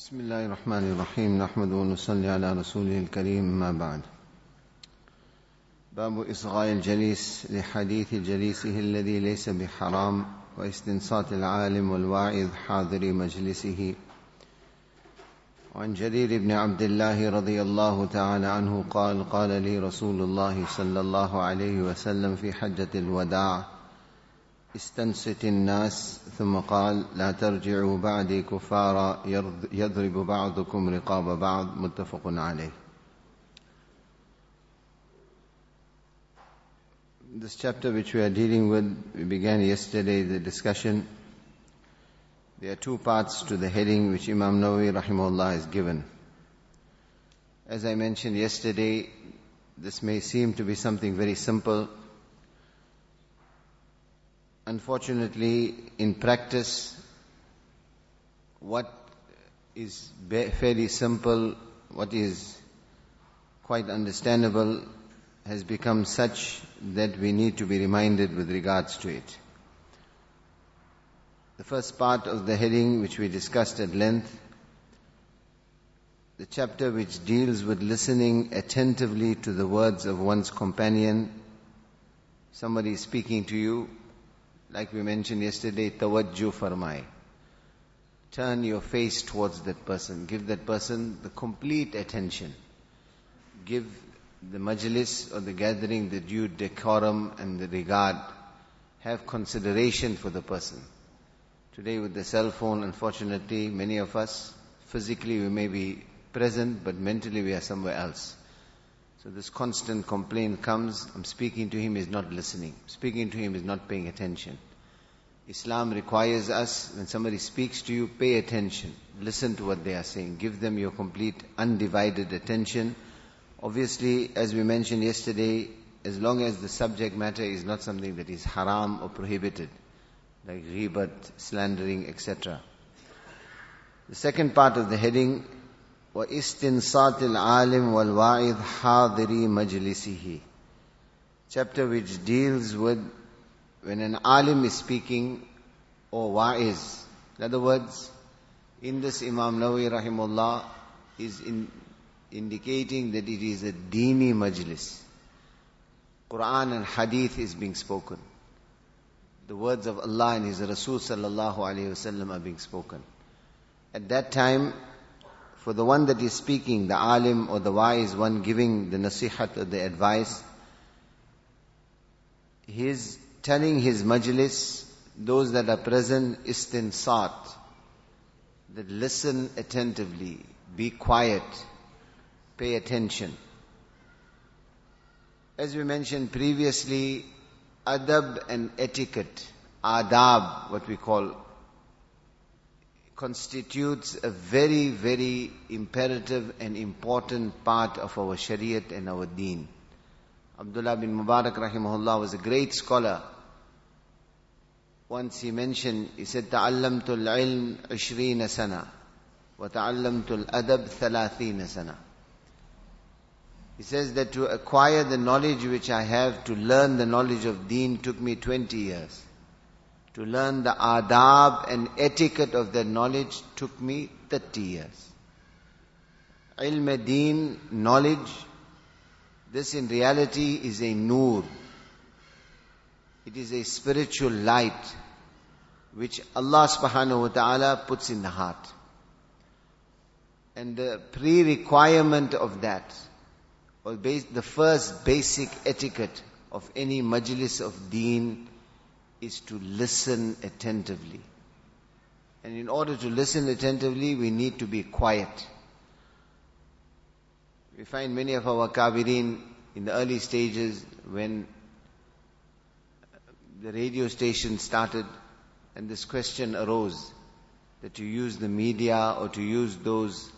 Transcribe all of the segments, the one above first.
بسم الله الرحمن الرحيم نحمد ونصلي على رسوله الكريم ما بعد باب إصغاء الجليس لحديث جليسه الذي ليس بحرام واستنصات العالم والواعظ حاضر مجلسه وعن جرير بن عبد الله رضي الله تعالى عنه قال قال لي رسول الله صلى الله عليه وسلم في حجة الوداع استنصت الناس ثم قال لا ترجعوا بعدي كفارا يضرب بعضكم رقاب بعض متفق عليه This chapter which we are dealing with, we began yesterday the discussion. There are two parts to the heading which Imam Nawawi rahimahullah has given. As I mentioned yesterday, this may seem to be something very simple, Unfortunately, in practice, what is fairly simple, what is quite understandable, has become such that we need to be reminded with regards to it. The first part of the heading, which we discussed at length, the chapter which deals with listening attentively to the words of one's companion. Somebody speaking to you, like we mentioned yesterday, tawajjuh farmai. Turn your face towards that person. Give that person the complete attention. Give the majlis or the gathering the due decorum and the regard. Have consideration for the person. Today with the cell phone, unfortunately, many of us, physically we may be present, but mentally we are somewhere else. So this constant complaint comes, I'm speaking to him, he's not listening. Speaking to him, he's not paying attention. Islam requires us, when somebody speaks to you, pay attention. Listen to what they are saying. Give them your complete, undivided attention. Obviously, as we mentioned yesterday, as long as the subject matter is not something that is haram or prohibited, like ghibat, slandering, etc. The second part of the heading وَإِسْتِنصَاتِ الْعَالِمِ وَالْوَاعِظِ حَاضِرِي مَجْلِسِهِ Chapter which deals with when an alim is speaking or wa'iz. In other words, in this Imam Nawawi rahimullah is in, indicating that it is a dini majlis. Quran and Hadith is being spoken. The words of Allah and His Rasul sallallahu alayhi wasallam are being spoken. At that time, for the one that is speaking, the alim or the wise one giving the nasihat or the advice, he is telling his majlis, those that are present, istinsat, that listen attentively, be quiet, pay attention. As we mentioned previously, adab and etiquette, adab, what we call constitutes a very, very imperative and important part of our Shariat and our deen. Abdullah bin Mubarak rahimahullah was a great scholar. Once he mentioned, he said, تعلمت العلم عشرين سنة وتعلمت الأدب ثلاثين سنة. He says that to acquire the knowledge which I have, to learn the knowledge of deen took me 20 years. To learn the adab and etiquette of that knowledge took me 30 years. Ilm deen, knowledge, this in reality is a nur. It is a spiritual light which Allah subhanahu wa ta'ala puts in the heart. And the pre-requirement of that, or the first basic etiquette of any majlis of deen is to listen attentively. And in order to listen attentively, we need to be quiet. We find many of our kabirin in the early stages when the radio station started and this question arose that to use the media or to use those,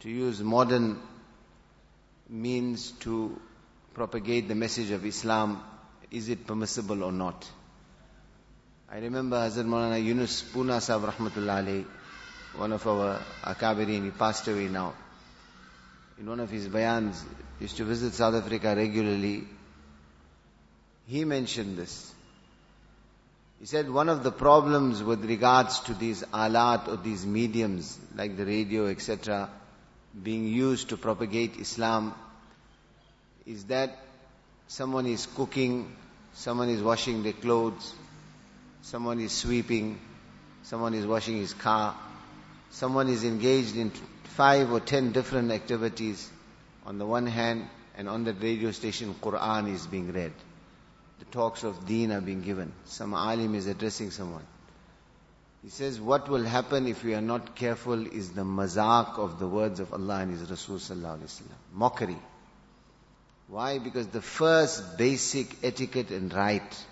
to use modern means to propagate the message of Islam, is it permissible or not? I remember Hazrat Maulana Yunus Puna Sahib Rahmatullah alayhi, one of our Akabirin, he passed away now. In one of his bayans, used to visit South Africa regularly. He mentioned this. He said one of the problems with regards to these alat or these mediums like the radio, etc., being used to propagate Islam is that someone is cooking, someone is washing their clothes, someone is sweeping, someone is washing his car, someone is engaged in five or ten different activities on the one hand, and on the radio station Quran is being read the talks of deen are being given. Some alim is addressing someone. He says, what will happen if we are not careful is the mazak of the words of Allah and His Rasul. Mockery. Why? Because the first basic etiquette and right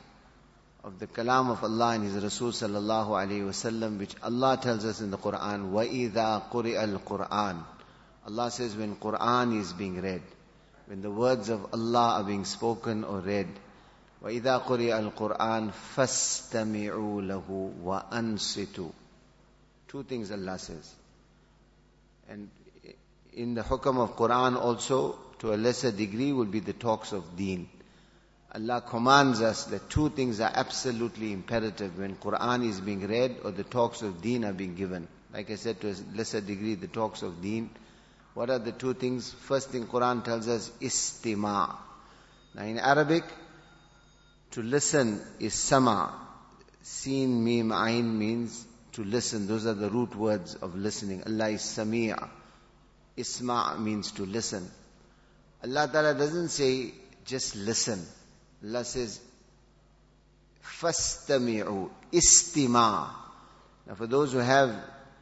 of the kalam of Allah and His Rasul sallallahu alaihi wasallam, which Allah tells us in the Quran, وَإِذَا قُرِئَ الْقُرْآنِ Allah says when Quran is being read, when the words of Allah are being spoken or read, وإذا قرئ القرآن فاستمعوا له وأنصتوا Two things Allah says. And in the hukam of Quran also, to a lesser degree, will be the talks of deen. Allah commands us that two things are absolutely imperative when Quran is being read or the talks of deen are being given. Like I said, to a lesser degree, the talks of deen. What are the two things? First thing Quran tells us, istima. Now in Arabic, to listen is sama. Seen, mim, ain means to listen. Those are the root words of listening. Allah is sami'a. Isma means to listen. Allah Ta'ala doesn't say just listen. Allah says fastami'u. Istima. Now for those who have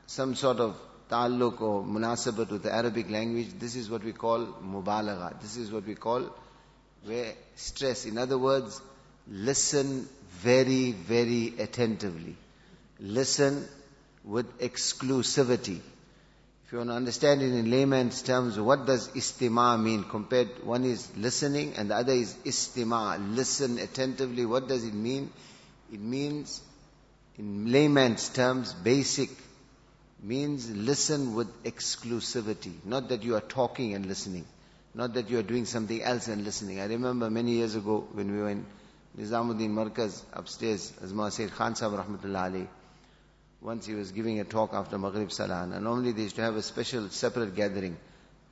some sort of ta'alluq or munasabat with the Arabic language, this is what we call mubalagha. This is what we call where stress. In other words, listen very, very attentively. Listen with exclusivity. If you want to understand it in layman's terms, what does istima mean? Compared, one is listening and the other is istima. Listen attentively. What does it mean? It means, in layman's terms, basic, means listen with exclusivity. Not that you are talking and listening. Not that you are doing something else and listening. I remember many years ago when we were in Nizamuddin Markaz upstairs, Azma Sayyid Khan Sahib Rahmatullah Ali. Once he was giving a talk after Maghrib Salah, and normally they used to have a special separate gathering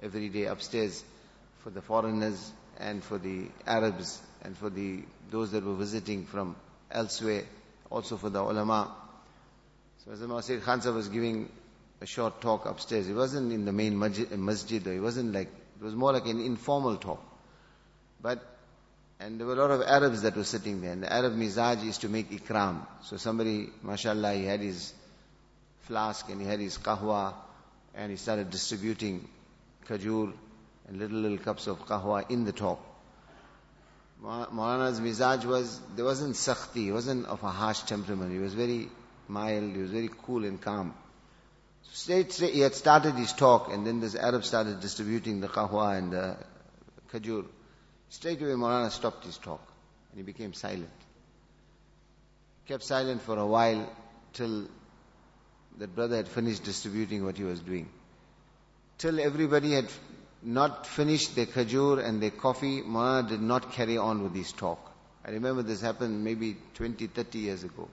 every day upstairs for the foreigners and for the Arabs and for the those that were visiting from elsewhere, also for the ulama. So Azma Sayyid Khan Sahib was giving a short talk upstairs. It wasn't in the main masjid, masjid it wasn't like, it was more like an informal talk. But and there were a lot of Arabs that were sitting there. And the Arab mizaj is to make ikram. So somebody, mashallah, he had his flask and he had his kahwa and he started distributing kajur and little, little cups of kahwa in the talk. Maulana's mizaj was, there wasn't sakhti, he wasn't of a harsh temperament. He was very mild, he was very cool and calm. So straight, straight, he had started his talk and then this Arab started distributing the kahwa and the kajur. Straight away Maulana stopped his talk and he became silent. Kept silent for a while till that brother had finished distributing what he was doing. Till everybody had not finished their kajur and their coffee, Maulana did not carry on with his talk. I remember this happened maybe 20, 30 years ago.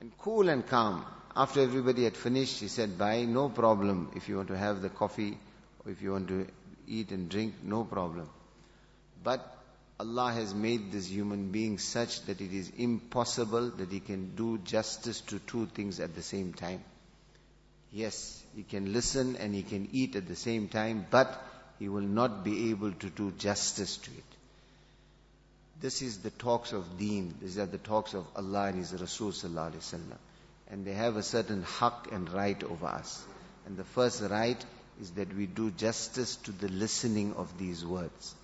And cool and calm. After everybody had finished, he said, bye, no problem. If you want to have the coffee or if you want to eat and drink, no problem. But Allah has made this human being such that it is impossible that he can do justice to two things at the same time. Yes, he can listen and he can eat at the same time, but he will not be able to do justice to it. This is the talks of deen. These are the talks of Allah and His Rasul sallallahu alaihi wasallam. And they have a certain haq and right over us. And the first right is that we do justice to the listening of these words.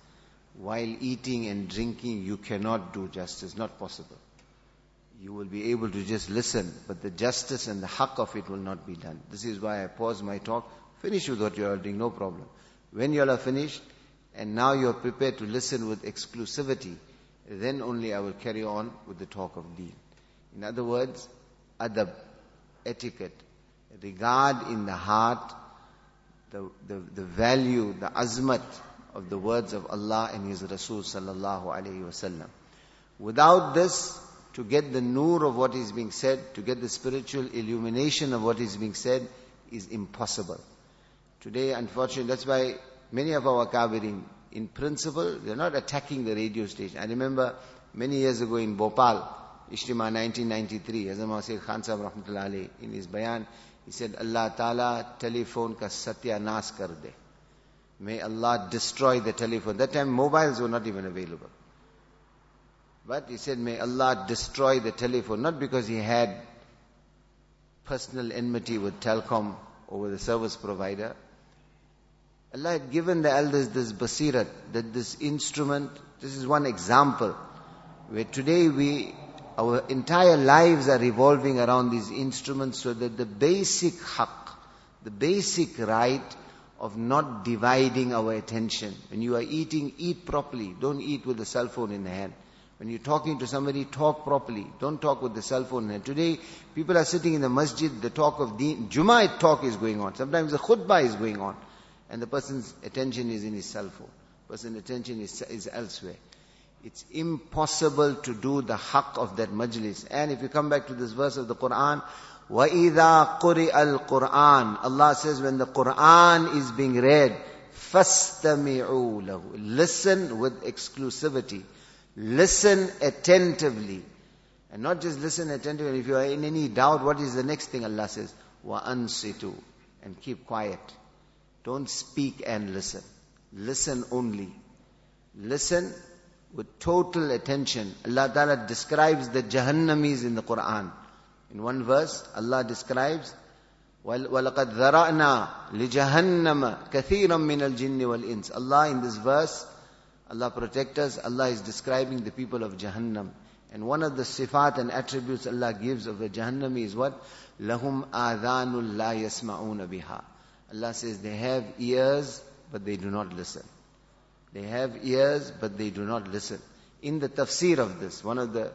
While eating and drinking, you cannot do justice, not possible. You will be able to just listen, but the justice and the haq of it will not be done. This is why I pause my talk. Finish with what you are doing, no problem. When you all are finished, and now you are prepared to listen with exclusivity, then only I will carry on with the talk of deen. In other words, adab, etiquette, regard in the heart the, the, the value, the azmat of the words of Allah and His Rasul sallallahu alayhi wasallam. Without this, to get the nur of what is being said, to get the spiritual illumination of what is being said, is impossible. Today, unfortunately, that's why many of our kabirin, in principle, they're not attacking the radio station. I remember many years ago in Bhopal, Ishtima 1993, Hazrat Masih Khan Sahib Rahmatullah in his bayan, he said, Allah Ta'ala telephone ka satya nas kar de. May Allah destroy the telephone. That time mobiles were not even available. But he said, may Allah destroy the telephone. Not because he had personal enmity with Telkom or with the service provider. Allah had given the elders this basirat, that this instrument, this is one example, where today we, our entire lives are revolving around these instruments so that the basic haqq, the basic right of not dividing our attention. When you are eating, eat properly. Don't eat with the cell phone in the hand. When you're talking to somebody, talk properly. Don't talk with the cell phone. And today, people are sitting in the masjid, the talk of deen, Jummah talk is going on. Sometimes the khutbah is going on. And the person's attention is in his cell phone. Person's attention is, is elsewhere. It's impossible to do the haqq of that majlis. And if you come back to this verse of the Quran, وَإِذَا قُرِئَ الْقُرْآنِ Allah says when the Quran is being read, فَاسْتَمِعُوا لَهُ Listen with exclusivity. Listen attentively. And not just listen attentively. If you are in any doubt, what is the next thing Allah says? وَأَنْصِتُوا And keep quiet. Don't speak and listen. Listen only. Listen with total attention. Allah Ta'ala describes the Jahannamis in the Quran. In one verse, Allah describes, وَلَقَدْ ذَرَأْنَا لِجَهَنَّمَ كَثِيرًا مِنَ الْجِنِّ وَالْإِنسِ Allah in this verse Allah protect us. Allah is describing the people of Jahannam. And one of the sifat and attributes Allah gives of the Jahannam is what? Lahum adhanul la yasma'una biha. Allah says they have ears, but they do not listen. They have ears, but they do not listen. In the tafsir of this, one of the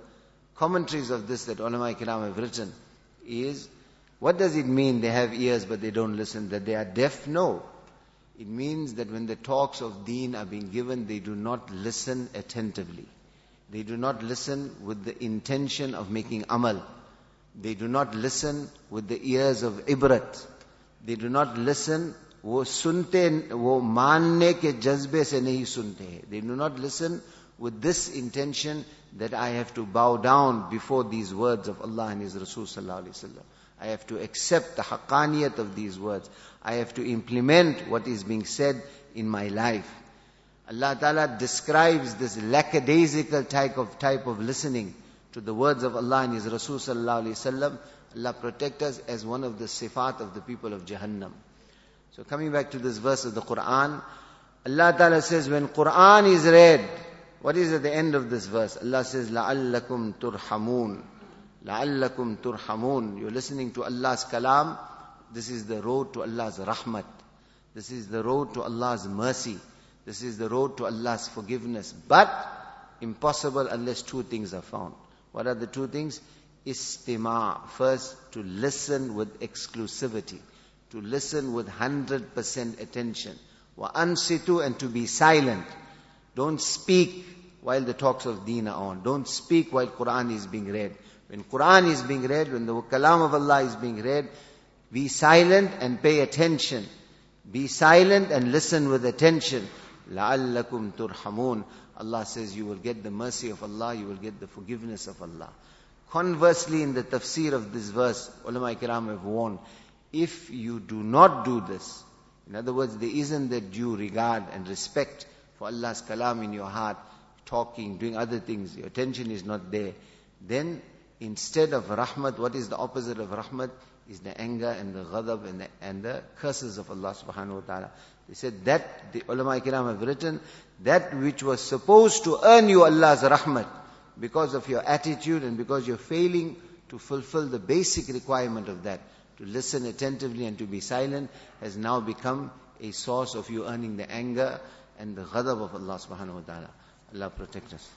commentaries of this that ulama kiram have written is, what does it mean they have ears but they don't listen? That they are deaf? No. It means that when the talks of deen are being given, they do not listen attentively. They do not listen with the intention of making amal. They do not listen with the ears of ibrat. They do not listen वो सुनते वो मानने के जज्बे से नहीं सुनते हैं They do not listen with this intention that I have to bow down before these words of Allah and His Rasul. I have to accept the haqqaniyat of these words. I have to implement what is being said in my life. Allah Ta'ala describes this lackadaisical type of, type of listening to the words of Allah and His Rasul Sallallahu Alaihi Wasallam. Allah protect us as one of the sifat of the people of Jahannam. So coming back to this verse of the Quran, Allah Ta'ala says when Quran is read, what is at the end of this verse? Allah says, لَعَلَّكُمْ تُرْحَمُونَ لَعَلَّكُمْ تُرْحَمُونَ You're listening to Allah's kalam. This is the road to Allah's rahmat. This is the road to Allah's mercy. This is the road to Allah's forgiveness. But impossible unless two things are found. What are the two things? Istima. First, to listen with exclusivity. To listen with 100% attention. Wa ansitu and to be silent. Don't speak while the talks of deen are on. Don't speak while Quran is being read. When Quran is being read, when the kalam of Allah is being read, be silent and pay attention. Be silent and listen with attention. لَعَلَّكُمْ تُرْحَمُونَ Allah says you will get the mercy of Allah, you will get the forgiveness of Allah. Conversely, in the tafsir of this verse, ulama kiram have warned, if you do not do this, in other words, there isn't that due regard and respect for Allah's kalam in your heart, talking, doing other things, your attention is not there, then Instead of rahmat, what is the opposite of rahmat? Is the anger and the ghadab and the, and the curses of Allah subhanahu wa ta'ala. They said that, the ulama kiram have written, that which was supposed to earn you Allah's rahmat, because of your attitude and because you're failing to fulfill the basic requirement of that, to listen attentively and to be silent, has now become a source of you earning the anger and the ghadab of Allah subhanahu wa ta'ala. Allah protect us.